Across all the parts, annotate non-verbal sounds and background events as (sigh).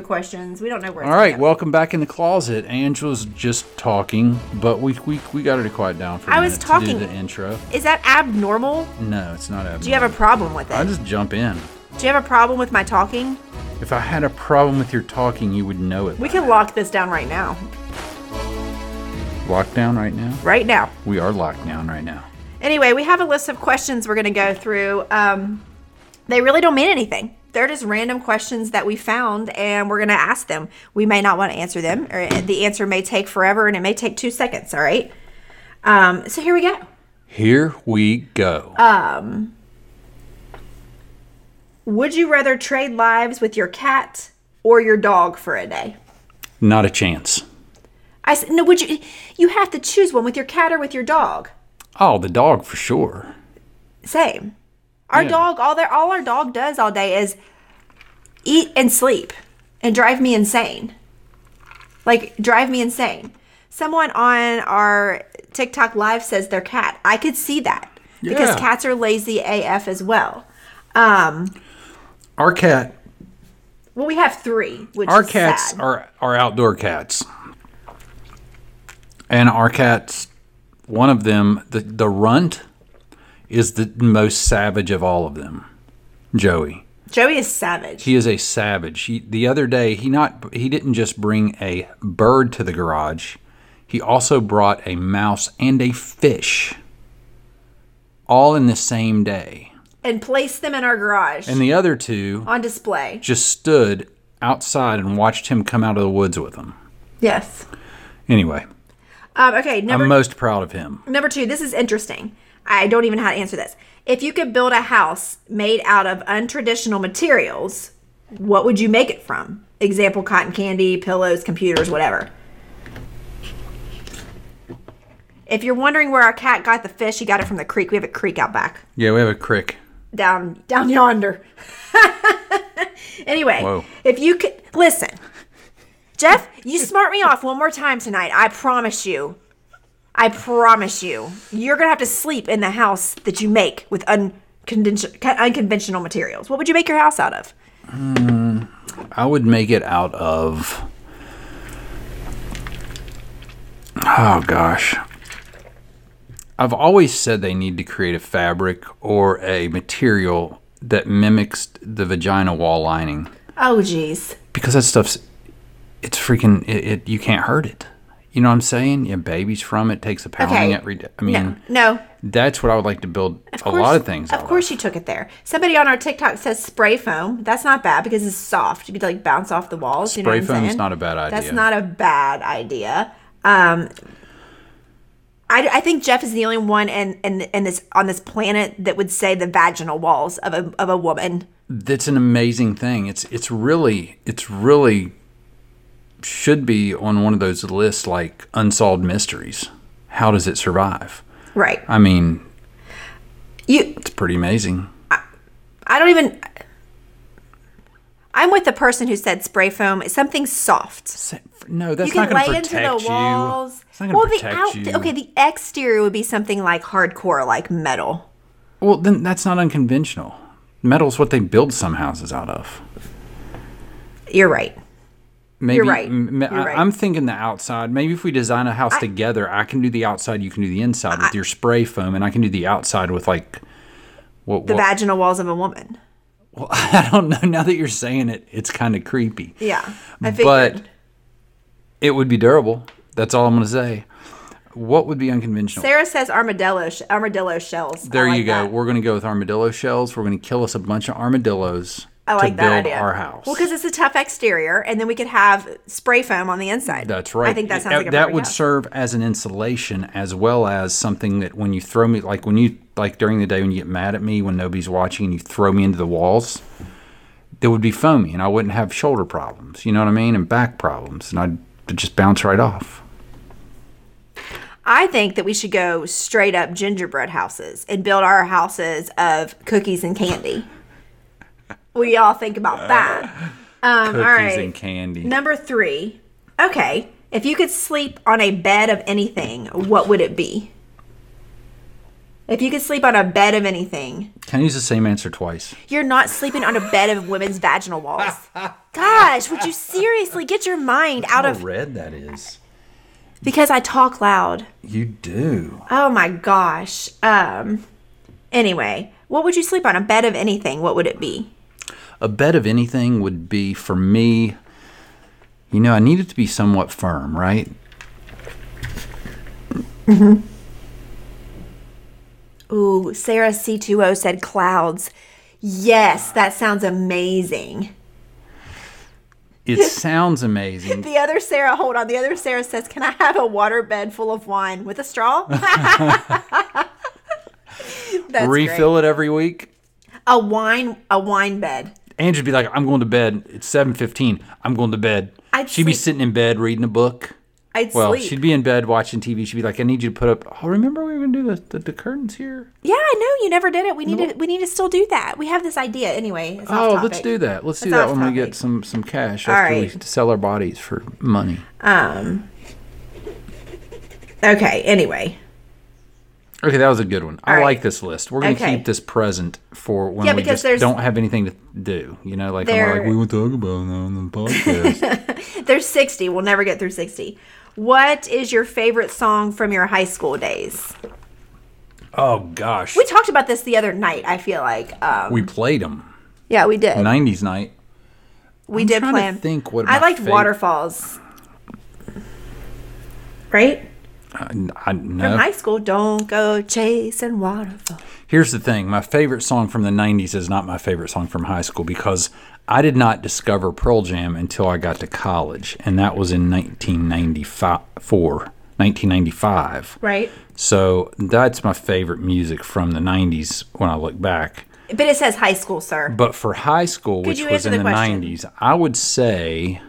questions. We don't know where. All right, welcome back in the closet. Angela's just talking, but we we, we got her to quiet down for a I was talking. the intro. Is that abnormal? No, it's not abnormal. Do you have a problem with it? I just jump in. Do you have a problem with my talking? If I had a problem with your talking, you would know it. We can lock this down right now. Lockdown right now? Right now. We are locked down right now. Anyway, we have a list of questions we're going to go through. Um, they really don't mean anything. They're just random questions that we found, and we're going to ask them. We may not want to answer them, or the answer may take forever, and it may take two seconds. All right. Um, so here we go. Here we go. Uh, Would you rather trade lives with your cat or your dog for a day? not a chance. I said, no. Would you? You have to choose one with your cat or with your dog. Oh, the dog for sure. Same. Our Yeah. dog, all their all our dog does all day is eat and sleep and drive me insane. Like drive me insane. Someone on our TikTok live says their cat. I could see that because cats are lazy AF as well. Um, Our cat well, we have three, which our cats sad. are are outdoor cats. And our cats one of them, the the runt is the most savage of all of them. Joey. Joey is savage. He is a savage. He, the other day, he not he didn't just bring a bird to the garage. He also brought a mouse and a fish, all in the same day. and placed them in our garage And the other two on display. just stood outside and watched him come out of the woods with them. Yes. Anyway, Um, okay. Number I'm most proud of him. Number two, this is interesting. I don't even know how to answer this. If you could build a house made out of untraditional materials, what would you make it from? Example cotton candy, pillows, computers, whatever. If you're wondering where our cat got the fish, he got it from the creek. We have a creek out back Yeah, we have a creek. down down yonder. (laughs) anyway, Whoa. if you could listen, Jeff, you smart me off one more time tonight. I promise you. I promise you. You're gonna have to sleep in the house that you make with unconventional unconventional materials. What would you make your house out of? I would make it out of. Oh gosh. I've always said they need to create a fabric or a material that mimics the vagina wall lining Oh, geez. because that stuff's it's freaking it, it you can't hurt it. You know what I'm saying? You have babies from it, takes a pounding Okay. every day. I mean, No, no. that's what I would like to build Of a course- lot of things. Of course, you took it there. Somebody on our TikTok says spray foam. That's not bad because it's soft. You could like bounce off the walls. you know Spray what I'm foam's saying? not a bad idea. That's not a bad idea. Um, I, I think Jeff is the only one in, in in this on this planet that would say the vaginal walls of a of a woman. That's an amazing thing. It's it's really it's really should be on one of those lists like unsolved mysteries. How does it survive? Right. I mean, You. it's pretty amazing. I don't even. I'm with the person who said spray foam. It's something soft. No, that's you can not going to lay into protect the walls. you. It's not going to well, protect the you. okay, the exterior would be something like hardcore, like metal. well, then that's not unconventional. Metal's what they build some houses out of. You're right. Maybe right. m- You're I- right. I'm thinking the outside. Maybe if we design a house together, I can do the outside, you can do the inside with your spray foam, and I can do the outside with like what, The what vaginal walls of a woman. Well, (laughs) I don't know. Now that you're saying it, it's kind of creepy. Yeah, I figured. But it would be durable. That's all I'm going to say. What would be unconventional? Sarah says armadillo sh- armadillo shells. I there like you go. that. We're going to go with armadillo shells. We're going to kill us a bunch of armadillos I like to that idea. our house. Well, because it's a tough exterior, and then we could have spray foam on the inside. That's right. I think that sounds It- like a that would house. serve as an insulation as well as something that when you throw me like when you like during the day when you get mad at me when nobody's watching and you throw me into the walls, it would be foamy and I wouldn't have shoulder problems. You know what I mean? And back problems, and I'd just bounce right off. I think that we should go straight up gingerbread houses and build our houses of cookies and candy. Do y'all think about that? Um, Cookies all right. and candy. Number three. Okay. If you could sleep on a bed of anything, what would it be? If you could sleep on a bed of anything, Can I use the same answer twice? you're not sleeping on a bed of women's vaginal walls. Gosh, would you seriously get your mind out How of red that is. because I talk loud. You do. Oh my gosh. Um anyway, what would you sleep on? A bed of anything, what would it be? A bed of anything would be for me. You know, I need it to be somewhat firm, right? Mm-hmm. Ooh, Sarah C2O said clouds. Yes, that sounds amazing. It (laughs) sounds amazing. The other Sarah, hold on. The other Sarah says, "Can I have a water bed full of wine with a straw?" (laughs) (laughs) That's Refill great. it every week. A wine, a wine bed. Angie'd be like, "I'm going to bed. It's 7:15. I'm going to bed." I'd She'd be sitting in bed reading a book. I'd Well, sleep. she'd be in bed watching TV. She'd be like, "I need you to put up. Oh, remember we were going to do the, the, the curtains here? yeah, I know you never did it. We need to. We need to still do that. We have this idea anyway. Oh, let's do that. Let's do that when we get some some cash All after right. we sell our bodies for money." Um. Okay. Anyway. Okay, that was a good one. I right. like this list. We're going to Okay. keep this present for when Yeah, we just don't have anything to do. You know, like, and we're like we will talk about it on the podcast. (laughs) There's 60. We'll never get through 60. What is your favorite song from your high school days? oh gosh, We talked about this the other night. I feel like. Um, we played them. yeah, we did. '90s night. we I'm did plan. think what I liked favorite- waterfalls. Right I, I from no. high school. Don't go chasing waterfalls. Here's the thing: my favorite song from the '90s is not my favorite song from high school because I did not discover Pearl Jam until I got to college, and that was in 1994, 1995. Right. So that's my favorite music from the 90s when I look back. But it says high school, sir. But for high school, which was in the the, 90s, I would say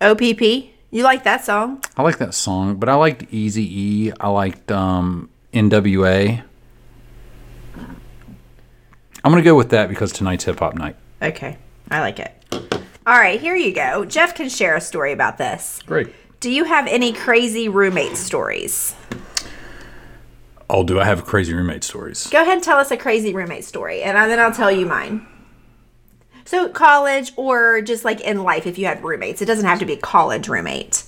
OPP. You like that song? I like that song, but I liked Easy E. I liked um, NWA. I'm gonna go with that because tonight's hip hop night. Okay. I like it. All right, here you go. Jeff can share a story about this. Great. Do you have any crazy roommate stories? Oh, do I have crazy roommate stories? Go ahead and tell us a crazy roommate story, and then I'll tell you mine. So, college or just like in life, if you had roommates, it doesn't have to be a college roommate.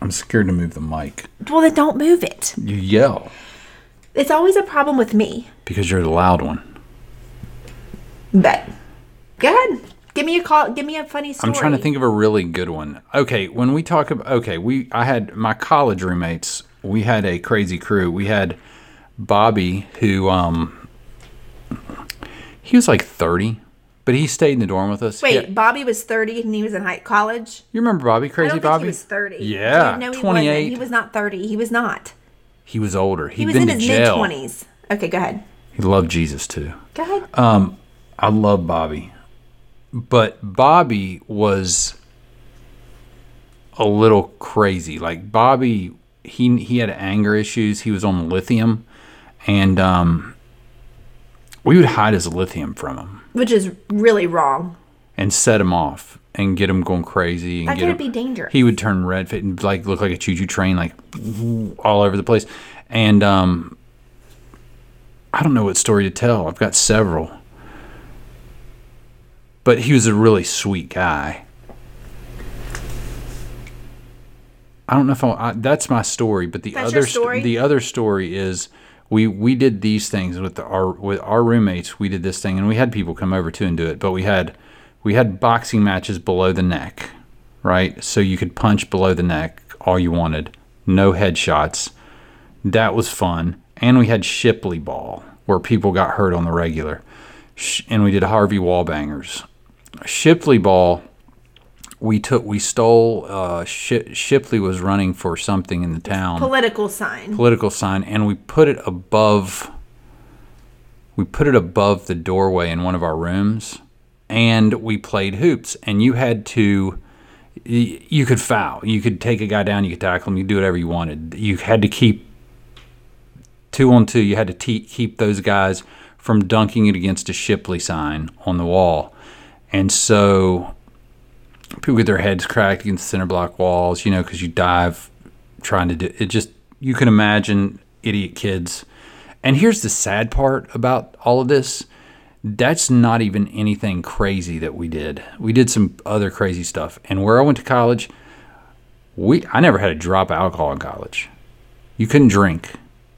I'm scared to move the mic. Well, then don't move it. You yell It's always a problem with me. because you're the loud one. But go ahead, give me a call. Give me a funny story. I'm trying to think of a really good one. Okay, when we talk about okay, we I had my college roommates. We had a crazy crew. We had Bobby, who um, he was like 30, but he stayed in the dorm with us. Wait, Yeah. Bobby was 30 and he was in high college. you remember Bobby? I Crazy don't think Bobby. he was 30. Yeah, no, he 28. wasn't. He was not 30. He was not. He was older. He was been in to his mid jail. 20s. Okay, go ahead. He loved Jesus too. Go ahead. Uh, I love Bobby. But Bobby was a little crazy. Like Bobby he he had anger issues. He was on lithium and um we would hide his lithium from him Which is really wrong. and set him off and get him going crazy and That get could him, be dangerous. He would turn red fit and like look like a choo-choo train like all over the place. And um I don't know what story to tell. I've got several. But he was a really sweet guy. I don't know if I, I that's my story, but the That's your other st- story? the other story is we we did these things with our with our roommates. We did this thing, and we had people come over too and do it. But we had we had boxing matches below the neck, right? So you could punch below the neck all you wanted, no headshots. That was fun, and we had Shipley ball where people got hurt on the regular, and we did Harvey Wallbangers. Shipley ball we took we stole uh, Shi Shipley was running for something in the town. Political sign. political sign and we put it above we put it above the doorway in one of our rooms and we played hoops and you had to y- you could foul. You could take a guy down you could tackle him you could do whatever you wanted. You had to keep two on two. You had to te- keep those guys from dunking it against a shipley sign on the wall. And so people get their heads cracked against the cinder block walls you know because you dive trying to do it. Just you can imagine idiot kids. And here's the sad part about all of this. That's not even anything crazy that we did. We did some other crazy stuff. And where I went to college, we I never had a drop of alcohol in college. You couldn't drink.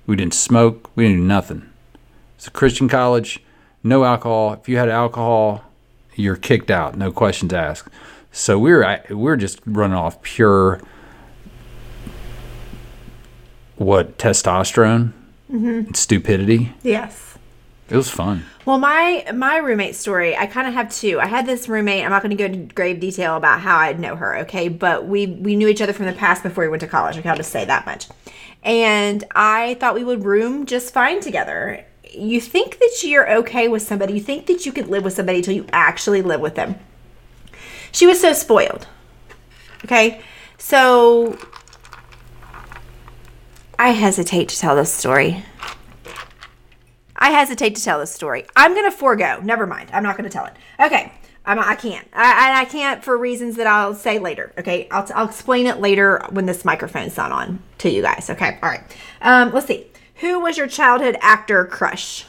We didn't smoke. We didn't do nothing. It's a Christian college, no alcohol. If you had alcohol, you're kicked out, no questions asked. So we're we were just running off pure what testosterone mm-hmm. and stupidity. Yes. It was fun. Well, my my roommate story, I kind of have two. I had this roommate. I'm not going to go into grave detail about how I know her, okay? But we we knew each other from the past before we went to college. Okay, I'll just say that much. And I thought we would room just fine together. You think that you're okay with somebody. You think that you could live with somebody until you actually live with them. She was so spoiled. Okay, so I hesitate to tell this story. I hesitate to tell this story. I'm going to forego. Never mind. I'm not going to tell it. Okay. I'm, I can't. I, I can't for reasons that I'll say later. Okay. I'll, I'll explain it later when this microphone's not on to you guys. Okay. All right. Um, let's see. Who was your childhood actor crush?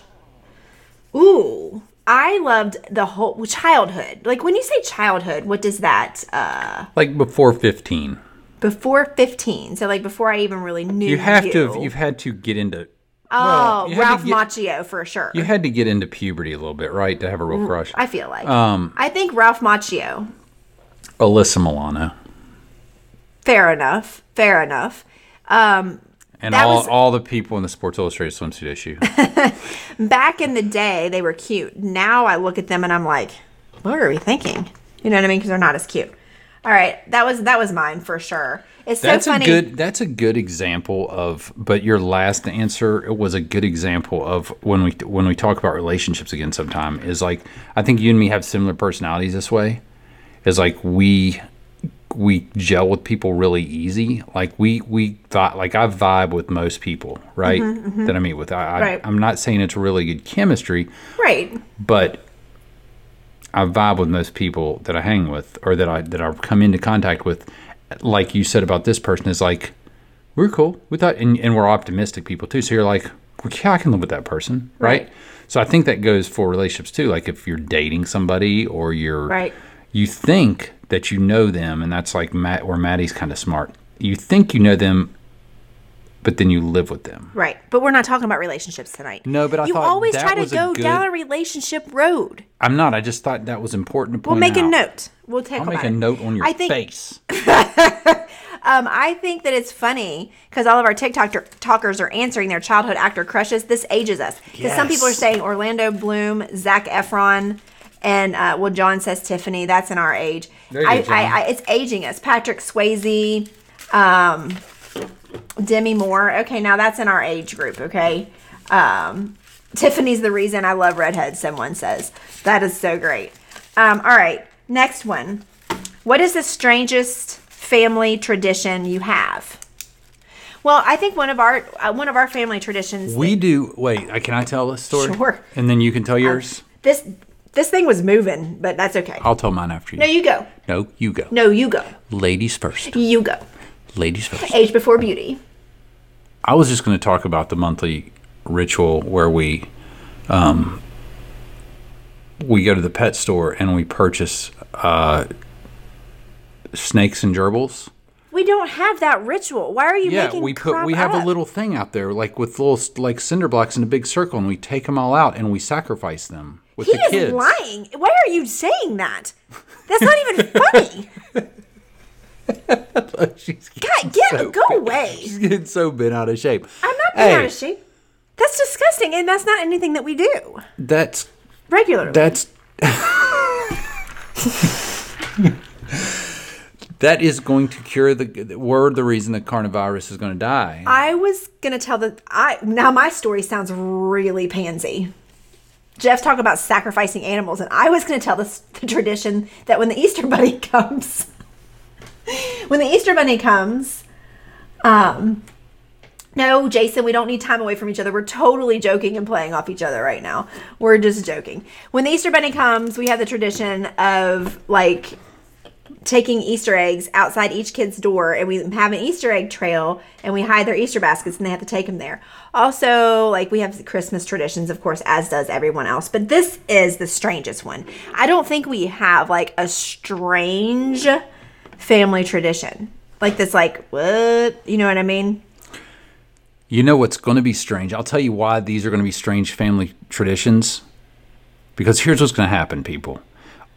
Ooh. I loved the whole childhood. Like when you say childhood, what does that uh Like before 15. before 15. So like before I even really knew You have you. to have, you've had to get into Oh, to Ralph get- Macchio for sure. you had to get into puberty a little bit, right, to have a real crush. I feel like. Um, I think Ralph Macchio. Alyssa Milano. Fair enough. Fair enough. Um, And That all, was- all the people in the Sports Illustrated swimsuit issue. (laughs) back in the day, they were cute. Now I look at them and I'm like, what are we thinking? You know what I mean? Because they're not as cute. All right, that was that was mine for sure. It's That's so funny. a good. That's a good example of. But your last answer was a good example of when we when we talk about relationships again. Sometime is like I think you and me have similar personalities this way. Is like we we gel with people really easy. Like we we thought like I vibe with most people, right? Mm-hmm, mm-hmm. That I meet with. I, I Right. I'm not saying it's really good chemistry, right. but I vibe with most people that I hang with or that I that I've come into contact with. Like you said about this person is like, we're cool. We thought, and, and we're optimistic people too. So you're like, well, yeah, I can live with that person, right? Right. So I think that goes for relationships too. Like if you're dating somebody or you're, Right. you think that you know them, and that's like Matt or Maddie's kind of smart. You think you know them, but then you live with them. Right. But we're not talking about relationships tonight. No, but I you thought always that try to was a go good- down a relationship road. I'm not. I just thought that was important to We'll make a note. We'll take I'll make a it. note on your I think, face. (laughs) Um, I think that it's funny because all of our TikTok talkers are answering their childhood actor crushes. This ages us because some people are saying Orlando Bloom, Zac Efron, and uh, well, John says Tiffany. That's in our age. There you I, go, I, I, it's aging us. Patrick Swayze, um, Demi Moore. Okay, now that's in our age group. Okay. Um, Tiffany's the reason I love redheads. Someone says that is so great. Um, all right, next one. What is the strangest family tradition you have? Well, I think one of our uh, one of our family traditions. We do. Wait, uh, can I tell a story? Sure. And then you can tell yours. this this thing was moving, but that's okay. I'll tell mine after you. No, you go. No, you go. No, you go. Ladies first. You go. Ladies first. Age before beauty. I was just going to talk about the monthly ritual where we, um, we go to the pet store and we purchase uh, snakes and gerbils. We don't have that ritual. Why are you Yeah, making we put we have up? a little thing out there like with little like cinder blocks in a big circle, and we take them all out and we sacrifice them with He the is kids. lying. Why are you saying that? That's not even funny. (laughs) She's God, get so go bent- away. She's getting so bent out of shape. I'm not being out Hey, of shape. That's disgusting, and that's not anything that we do That's regularly. that's that is going to cure the. We're the reason the coronavirus is going to die. I was gonna tell the I now my story sounds really pansy. Jeff's talking about sacrificing animals, and I was gonna tell this (laughs) the tradition that when the Easter Bunny (laughs) comes, when the Easter Bunny comes, um, no, Jason, we don't need time away from each other. We're totally joking and playing off each other right now. We're just joking. When the Easter Bunny comes, we have the tradition of like taking Easter eggs outside each kid's door, and we have an Easter egg trail, and we hide their Easter baskets, and they have to take them there. Also, like we have Christmas traditions, of course, as does everyone else. But this is the strangest one. I don't think we have like a strange family tradition like this. Like what? You know what I mean? You know what's going to be strange? I'll tell you why these are going to be strange family traditions. Because here's what's going to happen, people.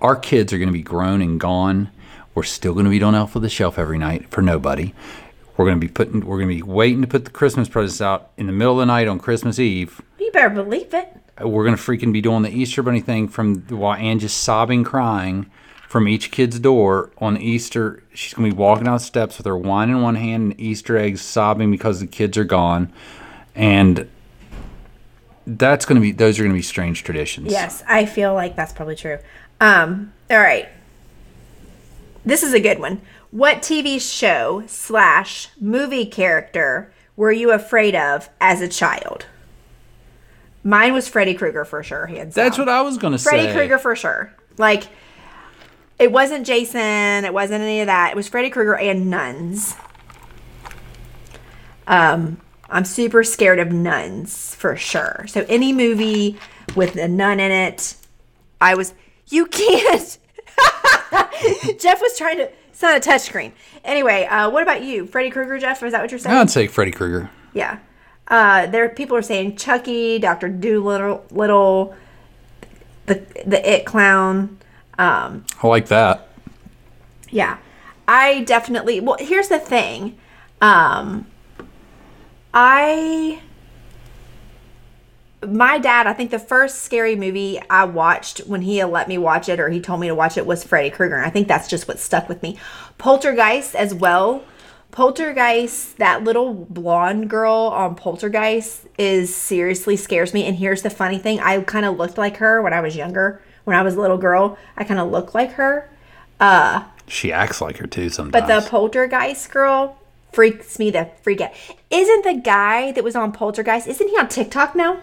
Our kids are going to be grown and gone. We're still going to be on Elf of the Shelf every night for nobody. We're going to be putting. We're going to be waiting to put the Christmas presents out in the middle of the night on Christmas Eve. You better believe it. We're going to freaking be doing the Easter Bunny thing from while Ann just sobbing, crying from each kid's door on Easter. She's going to be walking down the steps with her wine in one hand and Easter eggs, sobbing because the kids are gone. And that's going to be, those are going to be strange traditions. Yes, I feel like that's probably true. Um, all right. This is a good one. What TV show slash movie character were you afraid of as a child? Mine was Freddy Krueger for sure. Hands That's down. what I was going to say. Freddy Krueger for sure. Like, it wasn't Jason. It wasn't any of that. It was Freddy Krueger and nuns. Um, I'm super scared of nuns for sure. So any movie with a nun in it, I was. You can't. (laughs) Jeff was trying to. It's not a touchscreen. Anyway, uh, what about you, Freddy Krueger? Jeff, is that what you're saying? I'd say Freddy Krueger. Yeah. Uh, there people are saying Chucky, Doctor Doolittle, little, the the It clown. Um, I like that. yeah, I definitely. Well, here's the thing. Um, I my dad, I think the first scary movie I watched when he let me watch it or he told me to watch it was Freddy Krueger. And I think that's just what stuck with me. Poltergeist as well. Poltergeist, that little blonde girl on Poltergeist is seriously scares me. And here's the funny thing I kind of looked like her when I was younger. When I was a little girl, I kind of looked like her. Uh, she acts like her too sometimes. But the Poltergeist girl freaks me the freak out. Isn't the guy that was on Poltergeist, isn't he on TikTok now?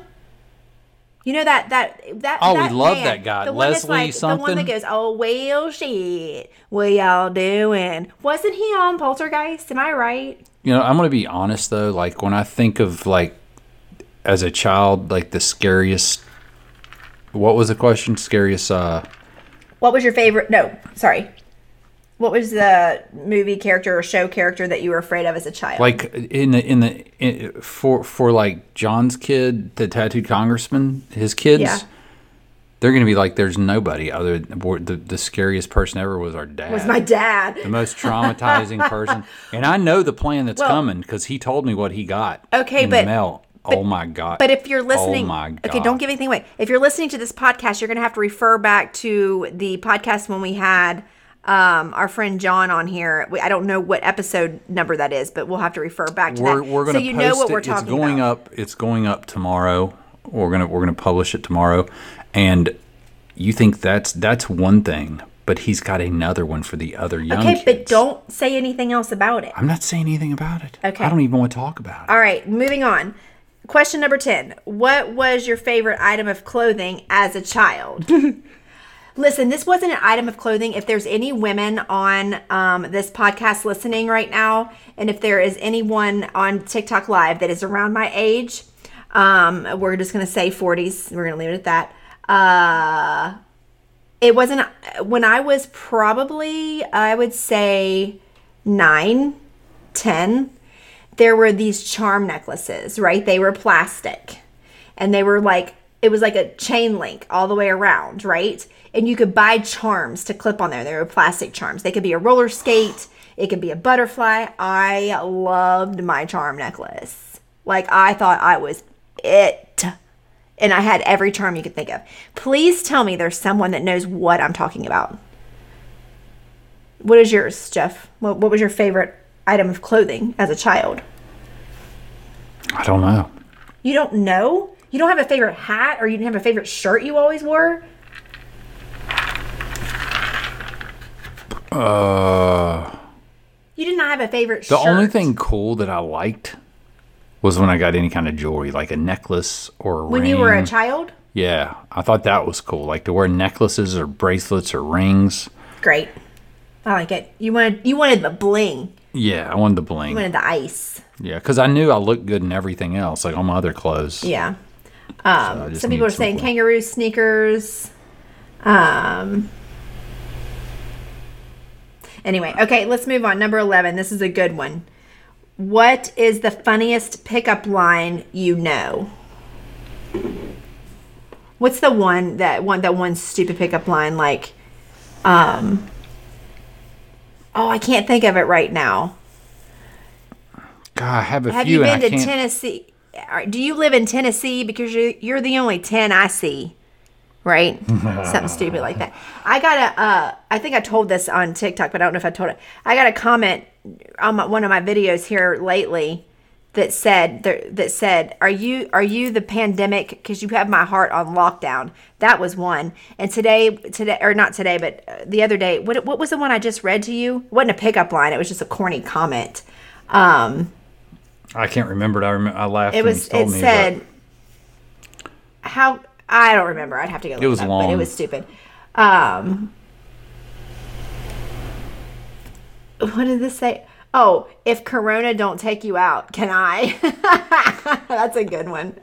You know that that that Oh, we that love that guy. The one Leslie like the one that goes, "Oh well, shit, what y'all doing?" Wasn't he on Poltergeist? Am I right? You know, I'm going to be honest though. Like when I think of like as a child, like the scariest. What was the question? Scariest. uh What was your favorite? No, sorry. What was the movie character or show character that you were afraid of as a child? Like in the in the in, for for like John's kid, the tattooed congressman, his kids. Yeah. They're going to be like, there's nobody other. The, the scariest person ever was our dad. was my dad. the most traumatizing person. (laughs) And I know the plan that's Well- coming because he told me what he got. Okay, in but- the mail. oh my god! But if you're listening, oh my god! okay, don't give anything away. If you're listening to this podcast, you're going to have to refer back to the podcast when we had um, our friend John on here. We, I don't know what episode number that is, but we'll have to refer back to We're that. we're gonna so you post know what it. we're talking it's going about. up. It's going up tomorrow. We're gonna we're gonna publish it tomorrow, and you think that's that's one thing, but he's got another one for the other young Okay, kids. but don't say anything else about it. I'm not saying anything about it. Okay. I don't even want to talk about it. All right, moving on. Question number 10. What was your favorite item of clothing as a child? (laughs) Listen, this wasn't an item of clothing. If there's any women on um, this podcast listening right now, and if there is anyone on TikTok Live that is around my age, um, we're just going to say 40s. We're going to leave it at that. Uh, it wasn't, when I was probably, I would say nine, 10, there were these charm necklaces, right? They were plastic and they were like, it was like a chain link all the way around, right? And you could buy charms to clip on there. They were plastic charms. They could be a roller skate, it could be a butterfly. I loved my charm necklace. Like, I thought I was it. And I had every charm you could think of. Please tell me there's someone that knows what I'm talking about. What is yours, Jeff? What, what was your favorite item of clothing as a child? I don't know. You don't know? You don't have a favorite hat or you didn't have a favorite shirt you always wore? Uh, You did not have a favorite the shirt. only thing cool that I liked was when I got any kind of jewelry, like a necklace or a when ring. you were a child? Yeah, I thought that was cool. Like to wear necklaces or bracelets or rings. Great. I like it. You wanted you wanted the bling. Yeah, I wanted the bling. You wanted the ice. Yeah, because I knew I looked good in everything else, like all my other clothes. Yeah. Um, just some people are saying kangaroo sneakers. Um. Anyway, okay, let's move on. Number 11. This is a good one. What is the funniest pickup line you know? What's the one that one that one stupid pickup line like um Oh, I can't think of it right now. God, I have a Have few Have you been to. Tennessee? Are- Do you live in Tennessee? Because you're, you're the only 10 I see, right? (laughs) Something stupid like that. I got a, uh, I think I told this on TikTok, but I don't know if I told it. I got a comment on my, one of my videos here lately that said that said are you are you the pandemic because you have my heart on lockdown that was one and today today or not today but uh, the other day what, what was the one i just read to you it wasn't a pickup line it was just a corny comment um I can't remember it. I remember I laughed. it when was. you told It me, said how I don't remember. I'd have to go. Look It was up, but it was stupid. Um, what did this say? Oh, if Corona don't take you out, can I? (laughs) That's a good one.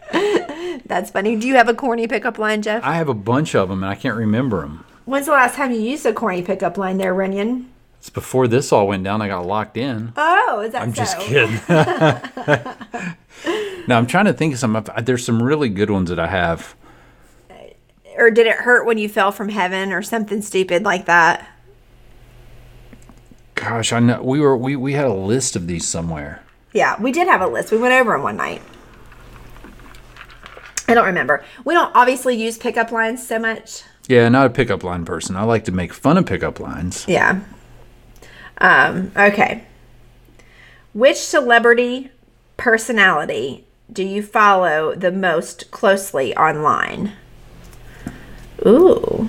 That's funny. Do you have a corny pickup line, Jeff? I have a bunch of them and I can't remember them. When's the last time you used a corny pickup line there, Runyon? It's before this all went down. I got locked in. Oh, is that I'm so? just kidding. (laughs) now I'm trying to think of some. There's some really good ones that I have. Or did it hurt when you fell from heaven or something stupid like that? Gosh, I know we were we we had a list of these somewhere. Yeah, we did have a list. We went over them one night. I don't remember. We don't obviously use pickup lines so much. Yeah, not a pickup line person. I like to make fun of pickup lines. Yeah. Um, okay. Which celebrity personality do you follow the most closely online? Ooh.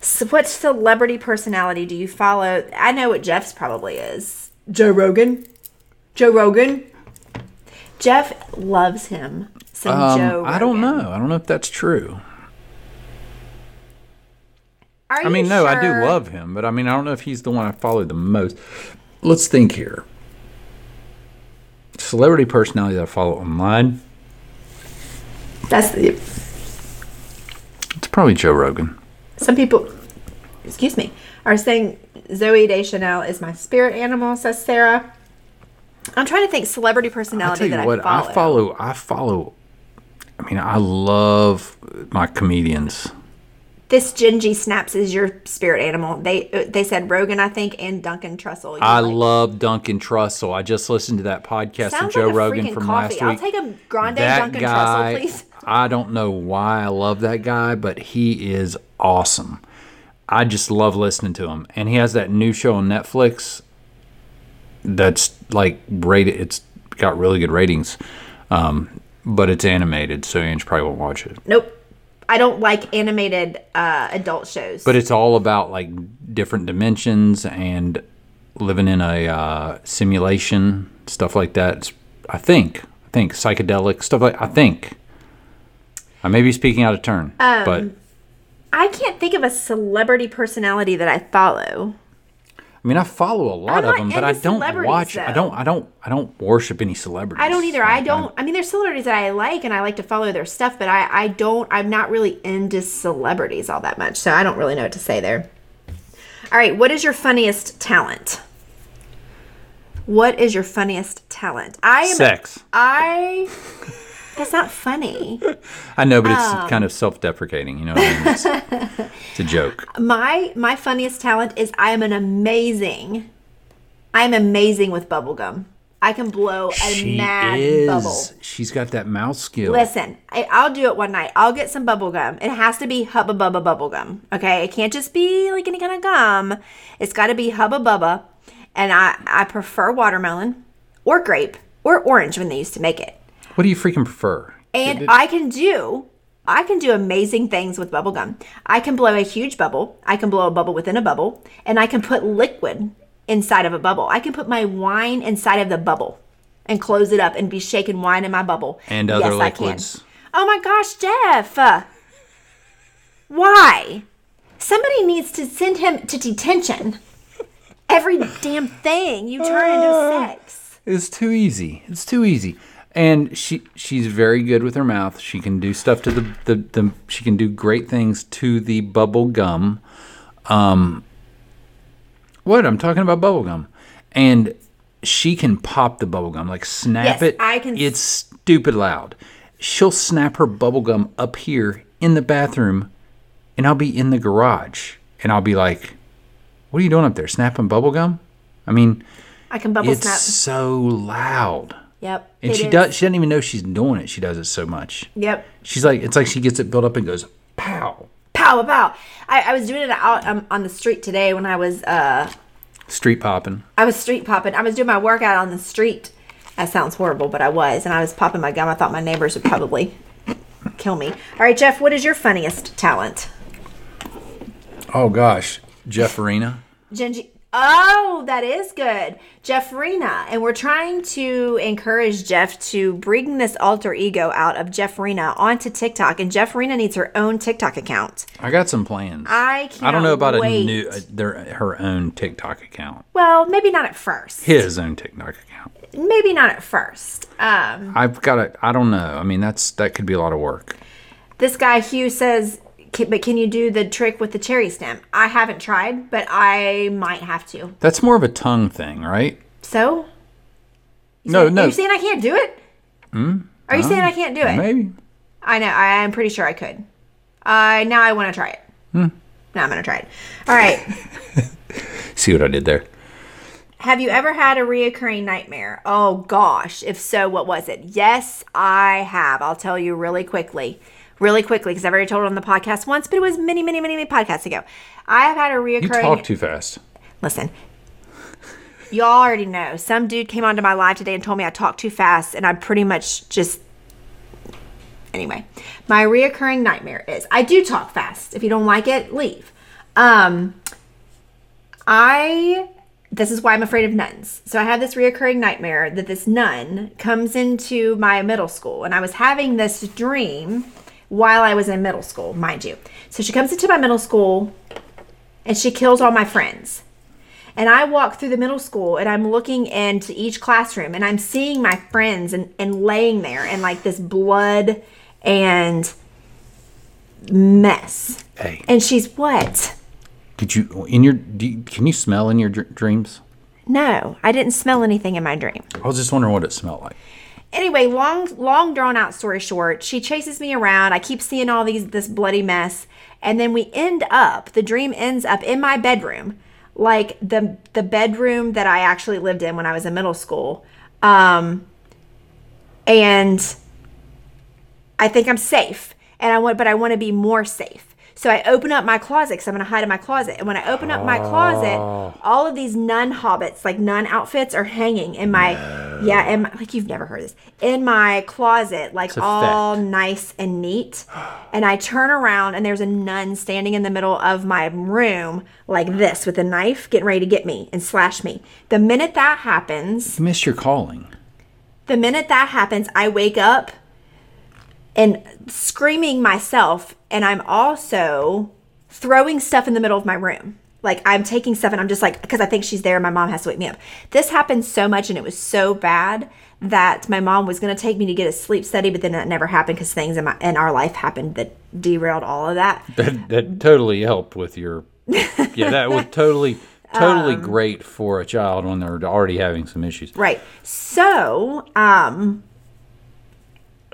So what celebrity personality do you follow? I know what Jeff's probably is. Joe Rogan. Joe Rogan. Jeff loves him. Some Um, Joe. I don't know. I don't know if that's true. Are I mean, no, I do love him, but I mean, I don't know if he's the one I follow the most. Let's think here. Celebrity personality that I follow online. That's the, It's probably Joe Rogan. some people. Excuse me. Are saying Zooey Deschanel is my spirit animal. Says Sarah. I'm trying to think celebrity I'll personality tell you that what, I follow. I follow. I follow. I mean, I love my comedians. This Gingy Snaps is your spirit animal. They they said Rogan, I think, and Duncan Trussell. You I like- love Duncan Trussell. I just listened to that podcast with Joe like Rogan from coffee. last week. I'll take a grande that Duncan guy, Trussell, please. (laughs) I don't know why I love that guy, but he is awesome. I just love listening to him, and he has that new show on Netflix. That's like rated. It's got really good ratings, um, but it's animated, so Ange probably won't watch it. Nope. I don't like animated uh, adult shows. But it's all about like different dimensions and living in a uh, simulation, stuff like that. It's, I think, I think psychedelic stuff like. I think. I may be speaking out of turn, Um, but I can't think of a celebrity personality that I follow. I mean, I follow a lot of them, but I don't celebrities, watch. I don't. I don't. I don't worship any celebrities. I don't either. I don't. I mean, there's celebrities that I like and I like to follow their stuff, but I, I don't. I'm not really into celebrities all that much, so I don't really know what to say there. All right, what is your funniest talent? What is your funniest talent? I am. Sex. I. That's not funny. I know, but it's Um. kind of self-deprecating. You know what I mean? It's, it's a joke. (laughs) My my funniest talent is I am an amazing. I am amazing with bubblegum. I can blow a She mad is. bubble. She's got that mouth skill. Listen, I, I'll do it one night. I'll get some bubble gum. It has to be Hubba Bubba bubble gum. Okay, it can't just be like any kind of gum. It's got to be Hubba Bubba, and I I prefer watermelon, or grape, or orange when they used to make it. What do you freaking prefer? And I can do I can do amazing things with bubble gum. I can blow a huge bubble. I can blow a bubble within a bubble, and I can put liquid inside of a bubble. I can put my wine inside of the bubble and close it up and be shaking wine in my bubble. And other yes, liquids. I can. Oh my gosh, Jeff. Uh, Why? Somebody needs to send him to detention. Every damn thing you turn into sex. It's too easy. It's too easy. And she she's very good with her mouth. She can do stuff to the the, the she can do great things to the bubble gum. Um what? I'm talking about bubble gum. And she can pop the bubble gum, like snap Yes, it. I can It's stupid loud. She'll snap her bubble gum up here in the bathroom and I'll be in the garage and I'll be like, What are you doing up there? Snapping bubble gum? I mean, I can bubble it's snap. so loud. Yep. And she is. does she doesn't even know she's doing it. She does it so much. Yep. She's like it's like she gets it built up and goes pow. Pow pow. I, I was doing it out um, on the street today when I was uh Street popping. I was street popping. I was doing my workout on the street. That sounds horrible, but I was, and I was popping my gum. I thought my neighbors would probably kill me. All right, Jeff, what is your funniest talent? Oh gosh. Jeff Arena. Genji. Oh, that is good. Jeff Rena. And we're trying to encourage Jeff to bring this alter ego out of Jeff Rena onto TikTok. And Jeff Rena needs her own TikTok account. I got some plans. I can't I don't know about wait. a new uh, their her own TikTok account. Well, maybe not at first. His own TikTok account. Maybe not at first. Um, I've got a I don't know. I mean that's that could be a lot of work. this guy Hugh says, "Can- but can you do the trick with the cherry stem? I haven't tried, but I might have to. That's more of a tongue thing, right? So, No, are no. you saying I can't do it? Hmm? Are you saying I can't do it? Maybe. I know. I, I'm pretty sure I could. I now I want to try it. Hmm. Now I'm gonna try it. All right. (laughs) See what I did there? Have you ever had a reoccurring nightmare? Oh gosh. If so, what was it? Yes, I have. I'll tell you really quickly. Really quickly, because I've already told it on the podcast once, but it was many, many, many, many podcasts ago. I have had a reoccurring. You talk too fast. Listen, y'all already know. Some dude came onto my live today and told me I talk too fast, and I'm pretty much just. Anyway, my reoccurring nightmare is I do talk fast. If you don't like it, leave. Um, I. This is why I'm afraid of nuns. So I have this reoccurring nightmare that this nun comes into my middle school, and I was having this dream while I was in middle school, mind you. So she comes into my middle school and she kills all my friends. And I walk through the middle school and I'm looking into each classroom and I'm seeing my friends and, and laying there and like this blood and mess. Hey, And she's what? did you in your do you, can you smell in your dr- dreams? No, I didn't smell anything in my dream. I was just wondering what it smelled like. Anyway, long long drawn out story short, she chases me around. I keep seeing all these this bloody mess, and then we end up. The dream ends up in my bedroom, like the the bedroom that I actually lived in when I was in middle school. Um, and I think I'm safe, and I want, but I want to be more safe. So I open up my closet because I'm going to hide in my closet. And when I open up my closet, oh. all of these nun hobbits, like nun outfits, are hanging in my, yeah, in my, like you've never heard this, in my closet, like all nice and neat. And I turn around and there's a nun standing in the middle of my room, like this, with a knife, getting ready to get me and slash me. The minute that happens, You missed your calling. the minute that happens, I wake up and screaming myself, and I'm also throwing stuff in the middle of my room. Like I'm taking stuff and I'm just like, because I think she's there, my mom has to wake me up. This happened so much and it was so bad that my mom was going to take me to get a sleep study, but then that never happened because things in, my, in our life happened that derailed all of that. That that totally helped with your. (laughs) Yeah, that was totally totally Um, great for a child when they're already having some issues. Right. So, um,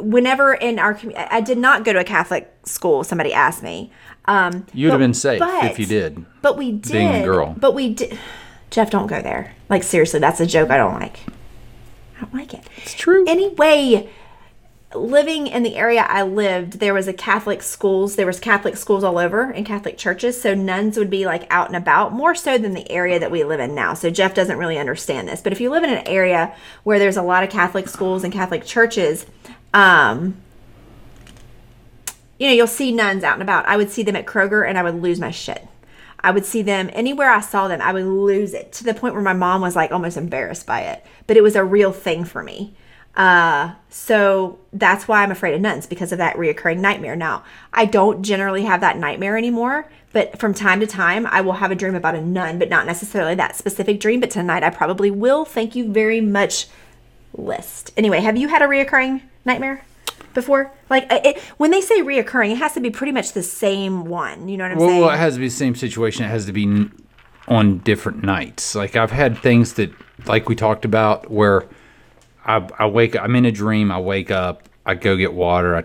whenever in our community, I did not go to a Catholic school. Somebody asked me. Um, You'd have been safe if you did. But we did. Being a girl. But we did. Jeff, don't go there. Like seriously, that's a joke I don't like. I don't like it. It's true. Anyway, living in the area I lived, there was a Catholic schools. There was Catholic schools all over and Catholic churches. So nuns would be like out and about more so than the area that we live in now. So Jeff doesn't really understand this. But if you live in an area where there's a lot of Catholic schools and Catholic churches, um, you know, you'll see nuns out and about. I would see them at Kroger and I would lose my shit. I would see them anywhere I saw them, I would lose it to the point where my mom was like almost embarrassed by it. But it was a real thing for me. Uh, so that's why I'm afraid of nuns because of that reoccurring nightmare. Now, I don't generally have that nightmare anymore, but from time to time, I will have a dream about a nun, but not necessarily that specific dream. But tonight, I probably will. Thank you very much, list. Anyway, have you had a reoccurring nightmare? Before, like it, when they say reoccurring, it has to be pretty much the same one. You know what I'm Well, saying? well, it has to be the same situation. It has to be on different nights. Like I've had things that, like we talked about, where I, I wake, I'm in a dream. I wake up, I go get water, I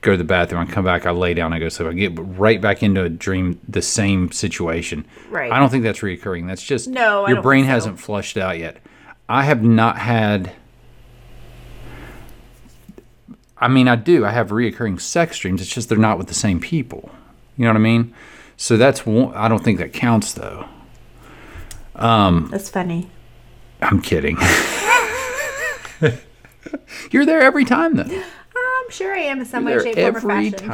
go to the bathroom, I come back, I lay down, I go sleep. I get right back into a dream, the same situation. Right. I don't think that's reoccurring. That's just No, your brain so. hasn't flushed out yet. I have not had. I mean, I do. I have reoccurring sex dreams. It's just they're not with the same people. You know what I mean? So that's one. I don't think that counts, though. Um, That's funny. I'm kidding. (laughs) You're there every time, though. I'm sure I am in some way, You're shape, there form, or every fashion.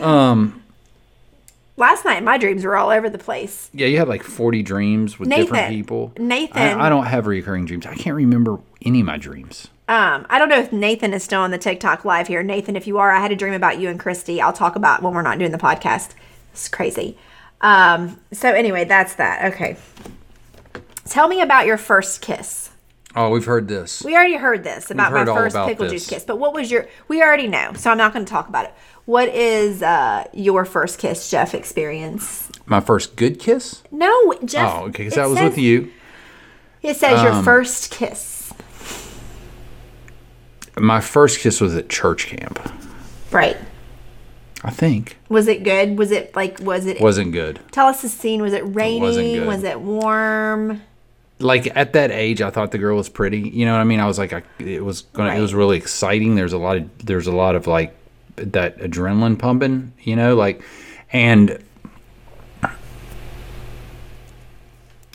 time. (laughs) Last night, my dreams were all over the place. Yeah, you had like 40 dreams with different people. Nathan. I, I don't have recurring dreams. I can't remember any of my dreams. Um, I don't know if Nathan is still on the TikTok live here. Nathan, if you are, I had a dream about you and Christy. I'll talk about when we're not doing the podcast. It's crazy. Um, so anyway, that's that. Okay. Tell me about your first kiss. Oh, we've heard this. We already heard this about my heard all first about pickle this. juice kiss, but what was your? We already know, so I'm not going to talk about it. What is uh, your first kiss, Jeff? Experience? My first good kiss? No, Jeff. Oh, okay, because that was says- with you. Um, It says your first kiss. My first kiss was at church camp. Right. I think. Was it good? Was it like? Was it? Wasn't good. tell us the scene. Was it rainy? good. Was it warm? Like at that age, I thought the girl was pretty. You know what I mean? I was like, I, it was gonna. It was really exciting. There's a lot of. There's a lot of like that adrenaline pumping. You know, like, and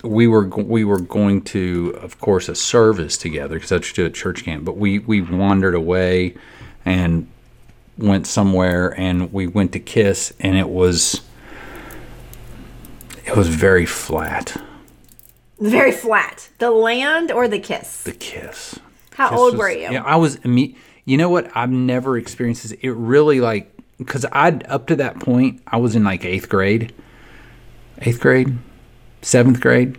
we were we were going to, of course, a service together because that's at church camp. But we we wandered away and went somewhere, and we went to kiss, and it was it was very flat. Very flat. The land or the kiss? The kiss. How Kiss old was- were you? Yeah, I was. You know what? I've never experienced this. It really like because I'd up to that point I was in like eighth grade, eighth grade, seventh grade.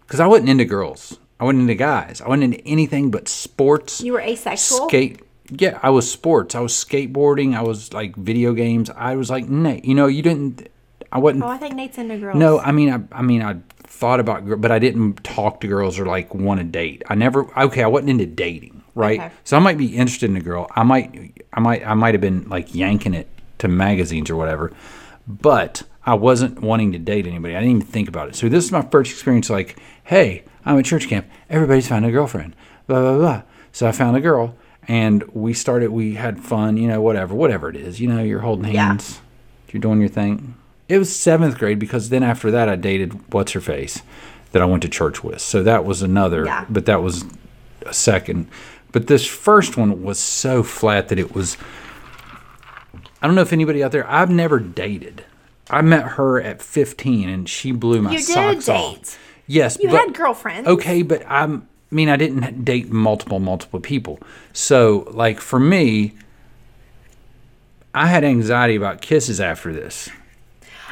Because I wasn't into girls. I wasn't into guys. I wasn't into anything but sports. You were asexual. skate. Yeah, I was sports. I was skateboarding. I was like video games. I was like, Nate, you know, you didn't. I wasn't. Oh, I think Nate's into girls. No, I mean, I, I mean, I thought about, but I didn't talk to girls or like want to date. I never. Okay, I wasn't into dating, right? Okay. So I might be interested in a girl. I might, I might, I might have been like yanking it to magazines or whatever, but I wasn't wanting to date anybody. I didn't even think about it. So this is my first experience. Like, hey, I'm at church camp. Everybody's found a girlfriend. Blah blah blah. So I found a girl, and we started. We had fun. You know, whatever, whatever it is. You know, you're holding hands, Yeah. You're doing your thing. It was seventh grade because then after that I dated what's her face that I went to church with. So that was another, Yeah. but that was a second. But this first one was so flat that it was. I don't know if anybody out there. I've never dated. I met her at 15 and she blew my You did socks date. off. Yes, You but, had girlfriends. Okay, but I'm. I mean, I didn't date multiple, multiple people. So, like for me, I had anxiety about kisses after this.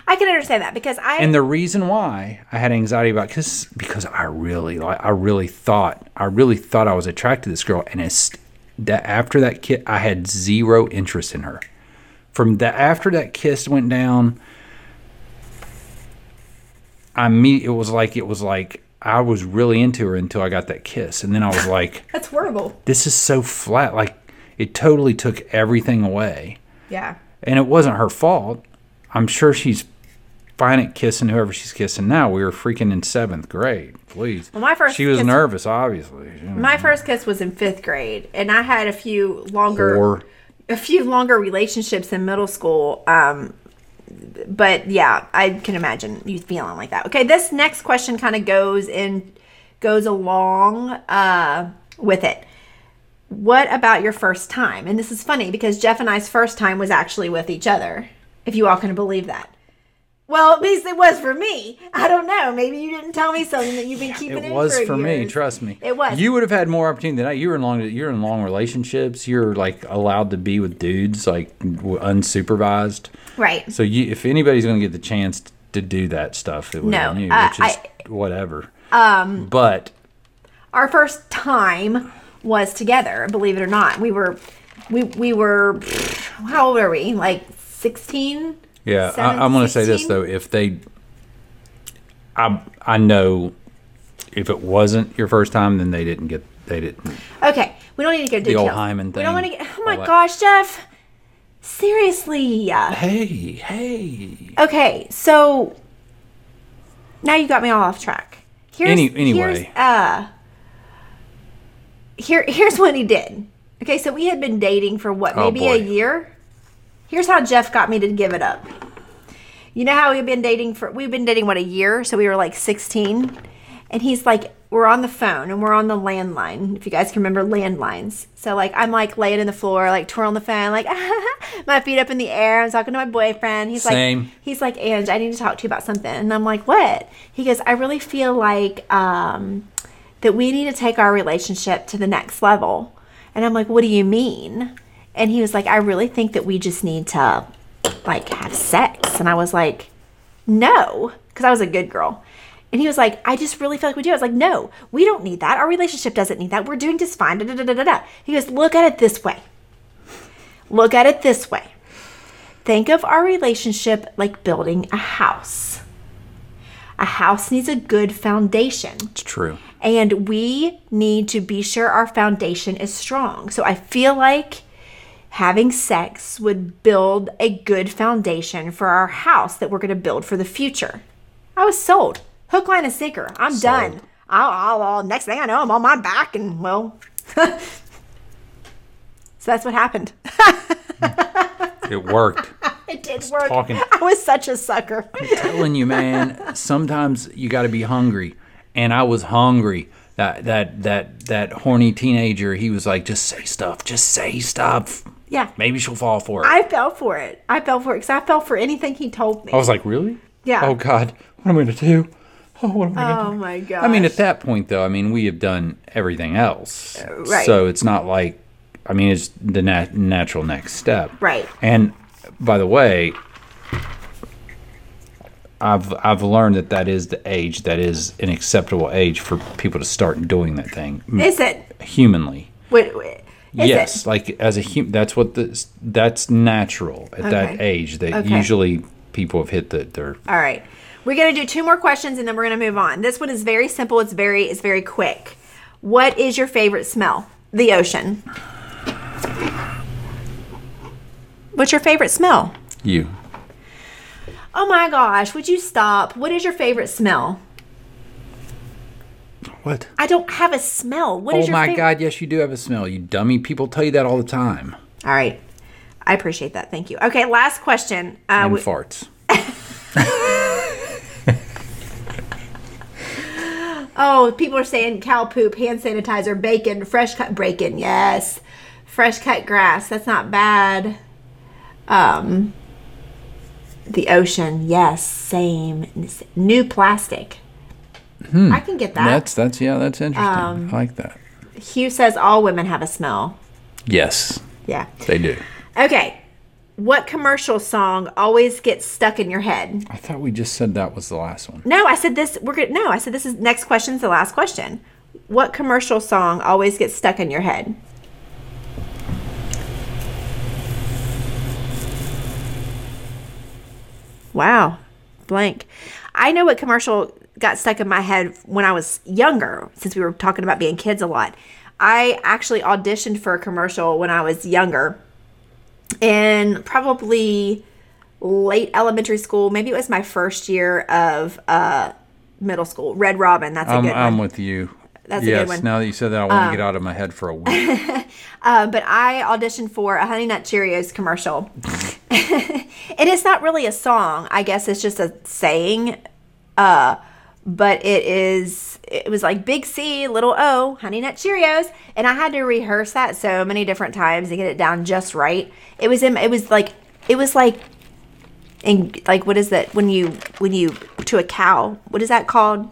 I can understand that because I And the reason why I had anxiety about kiss because I really like I really thought I really thought I was attracted to this girl and it's that after that kiss I had zero interest in her. From the after that kiss went down I me it was like it was like I was really into her until I got that kiss and then I was (laughs) like that's horrible. this is so flat like it totally took everything away Yeah. and it wasn't her fault. I'm sure she's fine at kissing whoever she's kissing now. We were freaking in seventh grade. Please. Well, my first She was kiss- nervous, obviously. My first kiss was in fifth grade, and I had a few longer, a few longer relationships in middle school. Um, but yeah, I can imagine you feeling like that. Okay, this next question kind of goes in, goes along uh, with it. What about your first time? And this is funny because Jeff and I's first time was actually with each other. If you all can believe that. Well, at least it was for me. I don't know. Maybe you didn't tell me something that you've been keeping. It was for me. Trust me. It was. You would have had more opportunity than I. You were in long. You're in long relationships. You're like allowed to be with dudes like unsupervised. right. So you, if anybody's going to get the chance to do that stuff, it would No, have you, uh, which is whatever. Um, but Our first time was together. Believe it or not, we were, we we were. How old are we? Like sixteen. Yeah, I, I'm going to say this though: if they, I I know, if it wasn't your first time, then they didn't get they didn't. Okay, we don't need to go The old hymen thing. We don't want to get. Oh my gosh, Jeff. Seriously. Hey, hey. Okay, so now you got me all off track. Here's, Any- anyway. here's, uh, here, here's what he did. Okay, so we had been dating for what, Oh, maybe a year. Here's how Jeff got me to give it up. You know how we've been dating for we've been dating what a year, so we were like 16, and he's like, we're on the phone and we're on the landline. If you guys can remember landlines, so like I'm like laying in the floor, like twirling the phone, like (laughs) my feet up in the air. I'm talking to my boyfriend. He's Same. like, he's like, Ange, I need to talk to you about something, and I'm like, what? He goes, I really feel like um, that we need to take our relationship to the next level, and I'm like, what do you mean? And he was like, I really think that we just need to like have sex. And I was like, no, because I was a good girl. And he was like, I just really feel like we do. I was like, no, we don't need that. Our relationship doesn't need that. We're doing just fine. Da, da, da, da, da. He goes, look at it this way. Look at it this way. Think of our relationship like building a house. A house needs a good foundation. It's true. And we need to be sure our foundation is strong. So I feel like having sex would build a good foundation for our house that we're going to build for the future. I was sold. Hook, line, and sinker. I'm done. I'll, I'll, I'll- next thing I know, I'm on my back and, well. (laughs) so that's what happened. (laughs) It worked. (laughs) It did work. talking. I was such a sucker. I'm telling you, man. Sometimes you got to be hungry, and I was hungry. That that that that horny teenager. He was like, just say stuff. Just say stuff. Yeah. Maybe she'll fall for it. I fell for it. I fell for it because I fell for anything he told me. I was like, really? Yeah. Oh God, what am I going to do? Oh, what am I to Oh my god. I mean, at that point, though, I mean, we have done everything else. Uh, right. So it's not like, I mean, it's the nat- natural next step. Right. And by the way, I've I've learned that that is the age that is an acceptable age for people to start doing that thing Is it? humanly. Wait, wait. Is yes, It? like as a human, that's what the that's natural at that age. That Okay. usually people have hit the their All right. We're gonna do two more questions and then we're gonna move on. This one is very simple. It's very it's very quick. What is your favorite smell? The ocean. What's your favorite smell? you. Oh my gosh, would you stop? What is your favorite smell? What? I don't have a smell. What is your Oh your my favorite? God! Yes, you do have a smell. You dummy. People tell you that all the time. All right. I appreciate that. Thank you. Okay, last question. Uh, And we- farts. (laughs) Oh, people are saying cow poop, hand sanitizer, bacon, fresh cut bacon. Yes, fresh cut grass. That's not bad. Um, the ocean. Yes, same. New plastic. I can get that. That's that's yeah. That's interesting. Um, I like that. Hugh says all women have a smell. Yes, Yeah. they do. Okay. What commercial song always gets stuck in your head? I thought we just said that was the last one. No, I said this. We're good. No, I said this is next question's the last question. What commercial song always gets stuck in your head? Wow, blank. I know what commercial got stuck in my head when I was younger, since we were talking about being kids a lot. I actually auditioned for a commercial when I was younger, and probably late elementary school. Maybe it was my first year of uh, middle school. Red Robin. That's a I'm, good I'm with you. That's a good yes. one. Now that you said that, I want to get out of my head for a week. (laughs) Uh, but I auditioned for a Honey Nut Cheerios commercial. (laughs) (laughs) and it's not really a song. I guess it's just a saying. Uh, but it is, it was like Big C, little O, Honey Nut Cheerios. And I had to rehearse that so many different times to get it down just right. It was in, it was like, it was like, and like what is that when you when you to a cow? What is that called?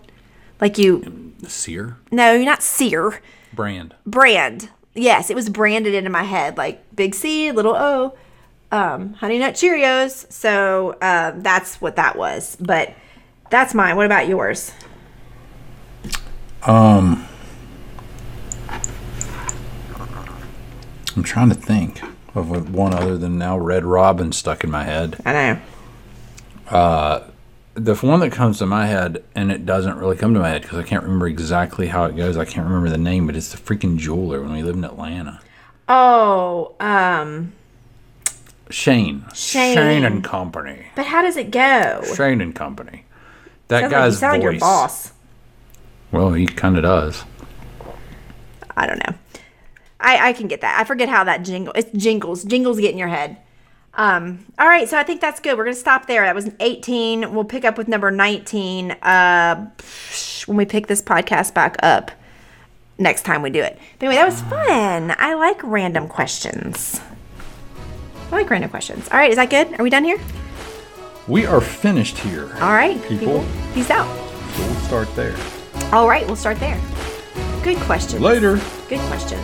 Like you Sear no, you're not sear brand. brand. Yes, it was branded into my head like big C, little O, um, Honey Nut Cheerios. So uh, that's what that was. But that's mine. What about yours? Um, I'm trying to think of one other than now Red Robin stuck in my head. I know. Uh, The one that comes to my head, and it doesn't really come to my head because I can't remember exactly how it goes. I can't remember the name, but it's the freaking jeweler when we lived in Atlanta. Oh, um, Shane. Shane. and Company. but how does it go? Shane and Company. That Sounds like you guy's sound like voice. your boss. Well, he kind of does. I don't know. I, I can get that. I forget how that jingle. It's jingles. Jingles get in your head. Um. All right. So I think that's good. We're gonna stop there. That was 18. We'll pick up with number 19. Uh, when we pick this podcast back up next time we do it. But anyway, that was fun. I like random questions. I like random questions. All right. Is that good? Are we done here? We are finished here. All right. People. Peace out. So we'll start there. All right. We'll start there. Good question. Later. Good question.